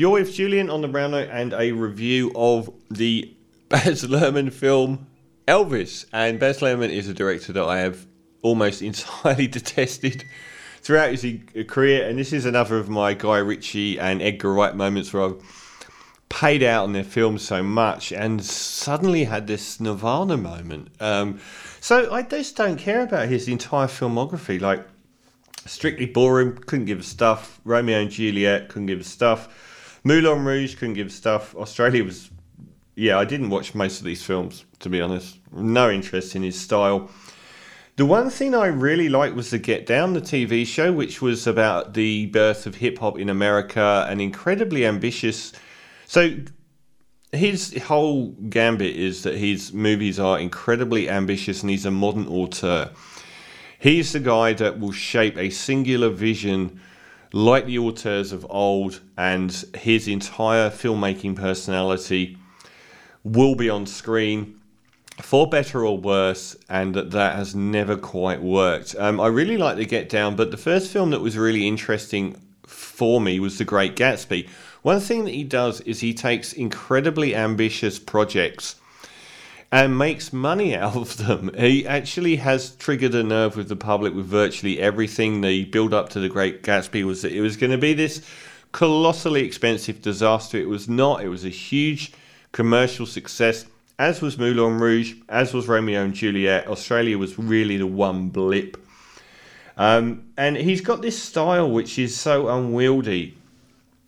You're with Julian on the Brown Note and a review of the Baz Luhrmann film Elvis. And Baz Luhrmann is a director that I have almost entirely detested throughout his career. And this is another of my Guy Ritchie and Edgar Wright moments where I've paid out on their films so much and suddenly had this Nirvana moment. Um, so I just don't care about his entire filmography. Like, Strictly Boring, couldn't give a stuff. Romeo and Juliet, couldn't give a stuff. Moulin Rouge, couldn't give stuff. Australia was, yeah, I didn't watch most of these films, to be honest. No interest in his style. The one thing I really liked was the Get Down, the TV show, which was about the birth of hip hop in America, and incredibly ambitious. So his whole gambit is that his movies are incredibly ambitious, and he's a modern auteur. He's the guy that will shape a singular vision like the auteurs of old, and his entire filmmaking personality will be on screen for better or worse, and that that has never quite worked. Um, I really like the Get Down, but the first film that was really interesting for me was The Great Gatsby. One thing that he does is he takes incredibly ambitious projects and makes money out of them. He actually has triggered a nerve with the public with virtually everything. The build up to the Great Gatsby was that it was going to be this colossally expensive disaster. It was not. It was a huge commercial success, as was Moulin Rouge, as was Romeo and Juliet. Australia was really the one blip. Um, and he's got this style which is so unwieldy,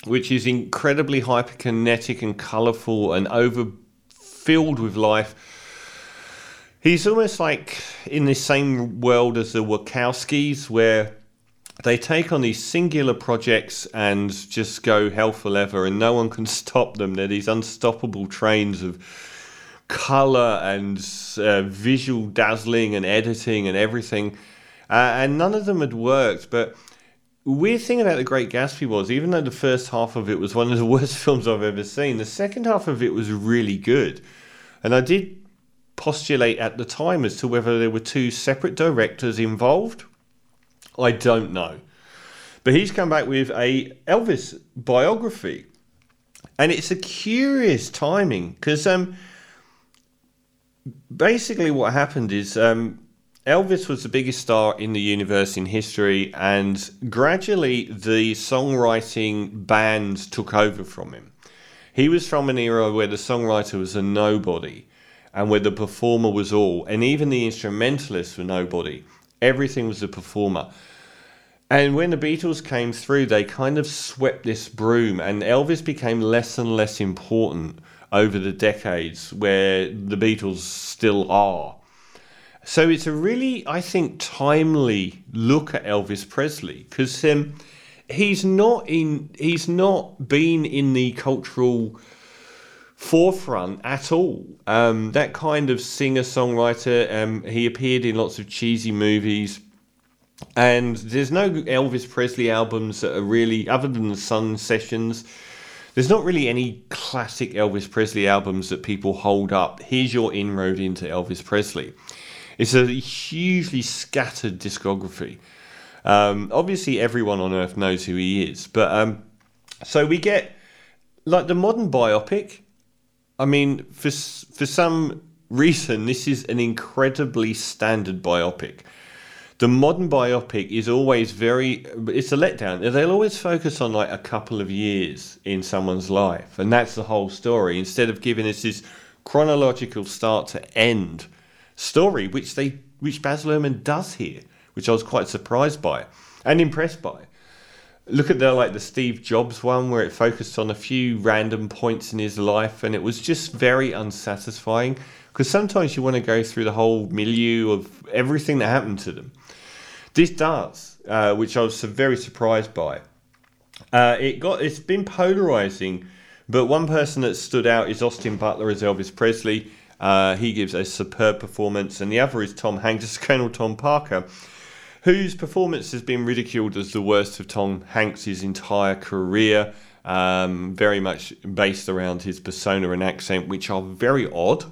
which is incredibly hyperkinetic and colourful and over filled with life He's almost like in the same world as the Wachowskis, where they take on these singular projects and just go hell for leather, and no one can stop them. They're these unstoppable trains of color and uh, visual dazzling and editing and everything. Uh, and none of them had worked. But weird thing about The Great Gatsby was, even though the first half of it was one of the worst films I've ever seen, the second half of it was really good. And I did postulate at the time as to whether there were two separate directors involved. I don't know. But he's come back with a Elvis biography. And it's a curious timing because um, basically what happened is um, Elvis was the biggest star in the universe in history, and gradually the songwriting bands took over from him. He was from an era where the songwriter was a nobody and where the performer was all, and even the instrumentalists were nobody. Everything was the performer. And when the Beatles came through, they kind of swept this broom, and Elvis became less and less important over the decades, where the Beatles still are. So it's a really, I think, timely look at Elvis Presley because um, he's not in, he's not been in the cultural forefront at all. Um, that kind of singer songwriter. Um, he appeared in lots of cheesy movies. And there's no Elvis Presley albums that are really, other than the Sun Sessions, there's not really any classic Elvis Presley albums that people hold up. Here's your inroad into Elvis Presley. It's a hugely scattered discography. Um, obviously, everyone on earth knows who he is, but um, so we get like the modern biopic I mean, for for some reason, this is an incredibly standard biopic. The modern biopic is always very. It's a letdown. They'll always focus on like a couple of years in someone's life, and that's the whole story. Instead of giving us this chronological start to end story, which they which Baz Luhrmann does here, which I was quite surprised by and impressed by look at the like the Steve Jobs one where it focused on a few random points in his life and it was just very unsatisfying because sometimes you want to go through the whole milieu of everything that happened to them. This does, uh, which I was very surprised by. Uh, it got it's been polarizing, but one person that stood out is Austin Butler as Elvis Presley. Uh, he gives a superb performance, and the other is Tom Hanks, as Colonel Tom Parker whose performance has been ridiculed as the worst of Tom Hanks's entire career. Um, very much based around his persona and accent, which are very odd.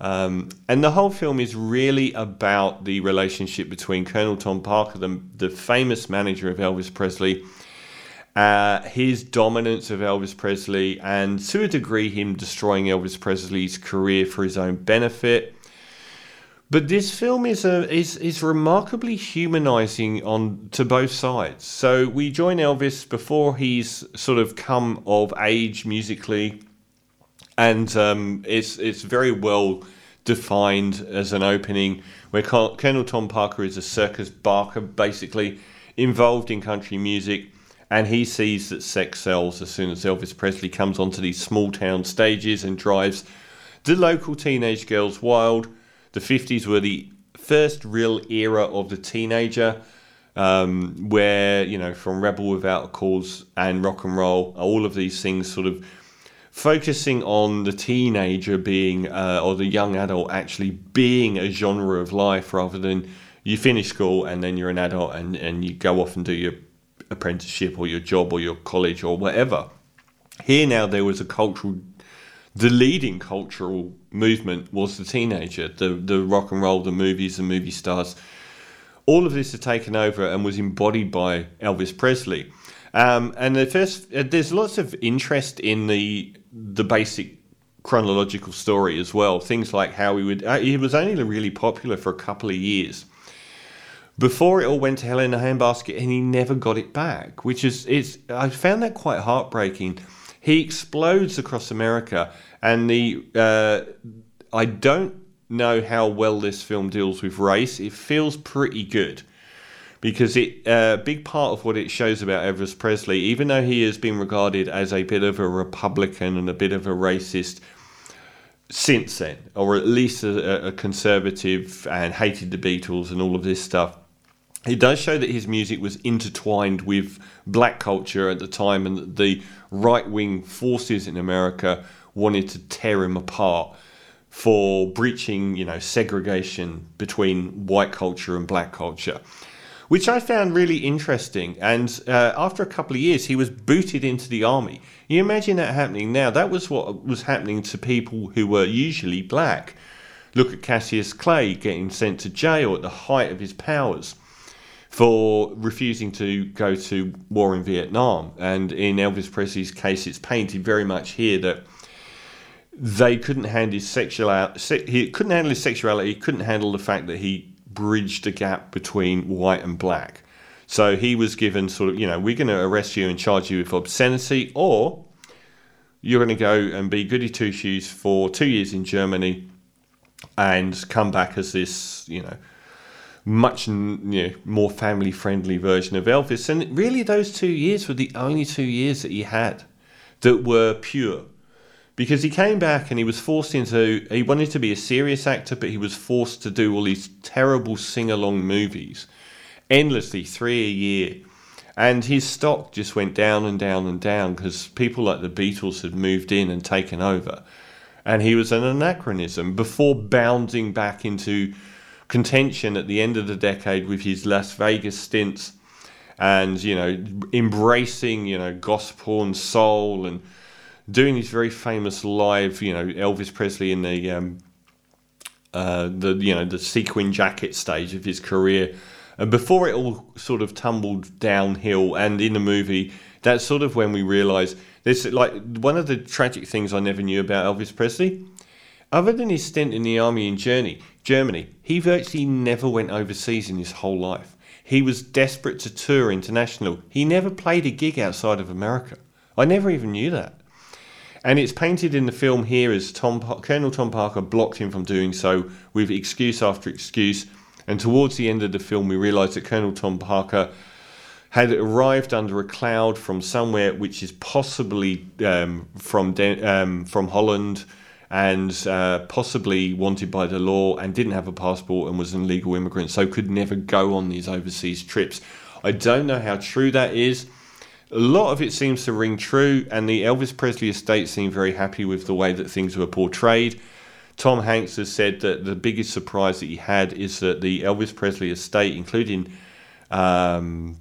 Um, and the whole film is really about the relationship between Colonel Tom Parker, the, the famous manager of Elvis Presley, uh, his dominance of Elvis Presley, and to a degree, him destroying Elvis Presley's career for his own benefit. But this film is a is is remarkably humanizing on to both sides. So we join Elvis before he's sort of come of age musically, and um, it's it's very well defined as an opening where Colonel Tom Parker is a circus barker, basically involved in country music and he sees that sex sells as soon as Elvis Presley comes onto these small town stages and drives the local teenage girls wild. The 50s were the first real era of the teenager, um, where, you know, from Rebel Without a Cause and rock and roll, all of these things sort of focusing on the teenager being, uh, or the young adult actually being a genre of life rather than you finish school and then you're an adult and, and you go off and do your apprenticeship or your job or your college or whatever. Here now there was a cultural, the leading cultural movement was the teenager, the the rock and roll, the movies, the movie stars. All of this had taken over and was embodied by Elvis Presley. Um, and the first, uh, there's lots of interest in the the basic chronological story as well. Things like how he would, uh, he was only really popular for a couple of years before it all went to hell in a handbasket and he never got it back, which is, is I found that quite heartbreaking. He explodes across America, and the uh, I don't know how well this film deals with race. It feels pretty good because it a uh, big part of what it shows about Elvis Presley, even though he has been regarded as a bit of a Republican and a bit of a racist since then, or at least a, a conservative and hated the Beatles and all of this stuff it does show that his music was intertwined with black culture at the time and that the right wing forces in America wanted to tear him apart for breaching, you know, segregation between white culture and black culture, which I found really interesting. And uh, after a couple of years, he was booted into the army. You imagine that happening now? That was what was happening to people who were usually black. Look at Cassius Clay getting sent to jail at the height of his powers for refusing to go to war in Vietnam. And in Elvis Presley's case, it's painted very much here that they couldn't handle his sexuality. He couldn't handle his sexuality. Couldn't handle the fact that he bridged the gap between white and black. So he was given sort of, you know, we're going to arrest you and charge you with obscenity, or you're going to go and be goody two shoes for two years in Germany and come back as this, you know, much you know, more family friendly version of Elvis. And really, those two years were the only two years that he had that were pure. Because he came back and he was forced into, he wanted to be a serious actor, but he was forced to do all these terrible sing along movies, endlessly, three a year. And his stock just went down and down and down because people like the Beatles had moved in and taken over. And he was an anachronism before bounding back into contention at the end of the decade with his Las Vegas stints and, you know, embracing, you know, gospel and soul and doing these very famous live, you know, Elvis Presley in the, um, uh, the you know, the sequin jacket stage of his career. And before it all sort of tumbled downhill, and in the movie, that's sort of when we realise this. Like one of the tragic things I never knew about Elvis Presley, other than his stint in the army in Journey, Germany. He virtually never went overseas in his whole life. He was desperate to tour international. He never played a gig outside of America. I never even knew that. And it's painted in the film here as Tom, Colonel Tom Parker blocked him from doing so with excuse after excuse. And towards the end of the film, we realise that Colonel Tom Parker had arrived under a cloud from somewhere, which is possibly um, from um, from Holland and uh, possibly wanted by the law and didn't have a passport and was an illegal immigrant, so could never go on these overseas trips. I don't know how true that is. A lot of it seems to ring true, and the Elvis Presley estate seemed very happy with the way that things were portrayed. Tom Hanks has said that the biggest surprise that he had is that the Elvis Presley estate, including um,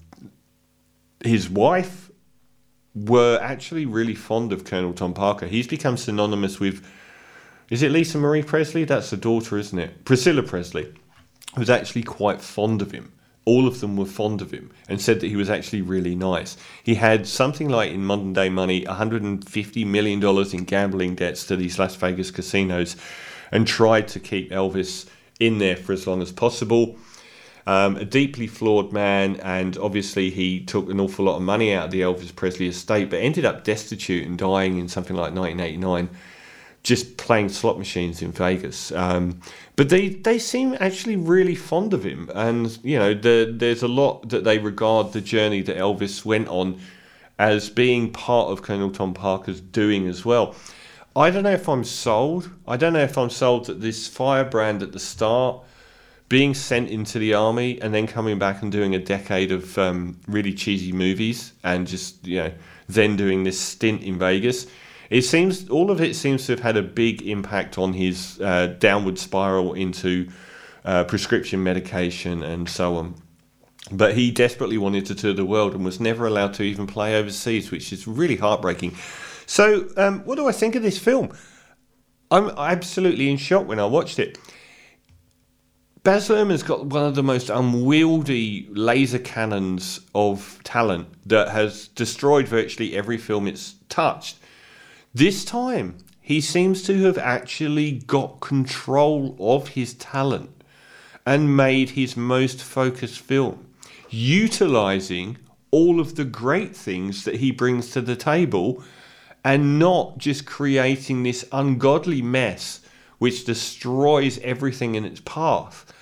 his wife, were actually really fond of Colonel Tom Parker. He's become synonymous with is it Lisa Marie Presley? That's the daughter, isn't it? Priscilla Presley, who's actually quite fond of him. all of them were fond of him and said that he was actually really nice. He had something like in modern day money $150 million in gambling debts to these Las Vegas casinos and tried to keep Elvis in there for as long as possible. Um, a deeply flawed man, and obviously he took an awful lot of money out of the Elvis Presley estate, but ended up destitute and dying in something like 1989 just playing slot machines in Vegas. Um, but they, they seem actually really fond of him, and you know the, there's a lot that they regard the journey that Elvis went on as being part of Colonel Tom Parker's doing as well. I don't know if I'm sold. I don't know if I'm sold that this firebrand at the start, being sent into the army and then coming back and doing a decade of um, really cheesy movies and just you know then doing this stint in Vegas it seems all of it seems to have had a big impact on his uh, downward spiral into uh, prescription medication and so on. But he desperately wanted to tour the world and was never allowed to even play overseas, which is really heartbreaking. So, um, what do I think of this film? I'm absolutely in shock when I watched it. Baz Luhrmann's got one of the most unwieldy laser cannons of talent that has destroyed virtually every film it's touched. This time, he seems to have actually got control of his talent and made his most focused film, utilizing all of the great things that he brings to the table and not just creating this ungodly mess which destroys everything in its path.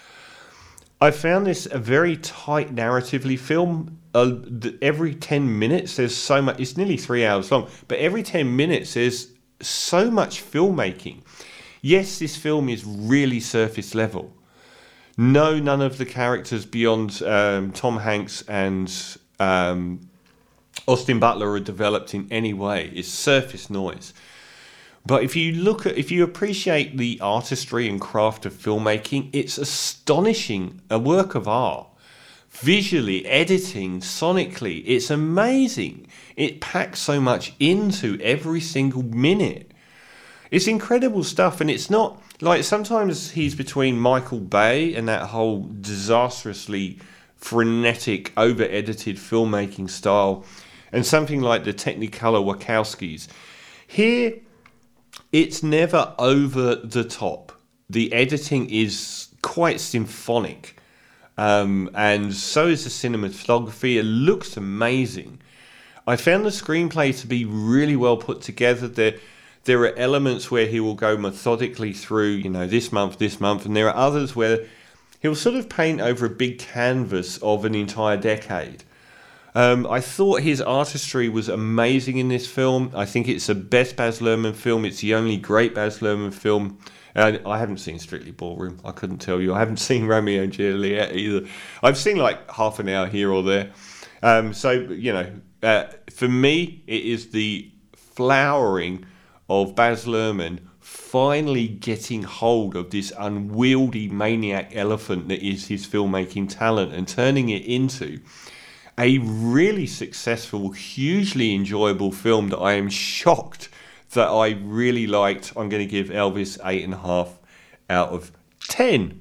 I found this a very tight narratively film uh, every 10 minutes there's so much it's nearly three hours long but every 10 minutes there's so much filmmaking. Yes this film is really surface level. No none of the characters beyond um, tom hanks and um, austin butler are developed in any way. It's surface noise. But if you look at if you appreciate the artistry and craft of filmmaking it's astonishing a work of art visually, editing, sonically. It's amazing. It packs so much into every single minute. It's incredible stuff, and it's not like sometimes he's between Michael Bay and that whole disastrously frenetic, over edited filmmaking style, and something like the Technicolor Wachowskis. Here, it's never over the top. The editing is quite symphonic um, and so is the cinematography. It looks amazing. I found the screenplay to be really well put together. There, there are elements where he will go methodically through, you know, this month, this month, and there are others where he'll sort of paint over a big canvas of an entire decade. Um, I thought his artistry was amazing in this film. I think it's the best Baz Luhrmann film. It's the only great Baz Luhrmann film and I haven't seen Strictly Ballroom. I couldn't tell you. I haven't seen Romeo and Juliet either. I've seen like half an hour here or there. Um, so you know, uh, for me, it is the flowering of Baz Luhrmann finally getting hold of this unwieldy maniac elephant that is his filmmaking talent and turning it into a really successful, hugely enjoyable film that I am shocked that I really liked. I'm going to give Elvis eight and a half out of ten.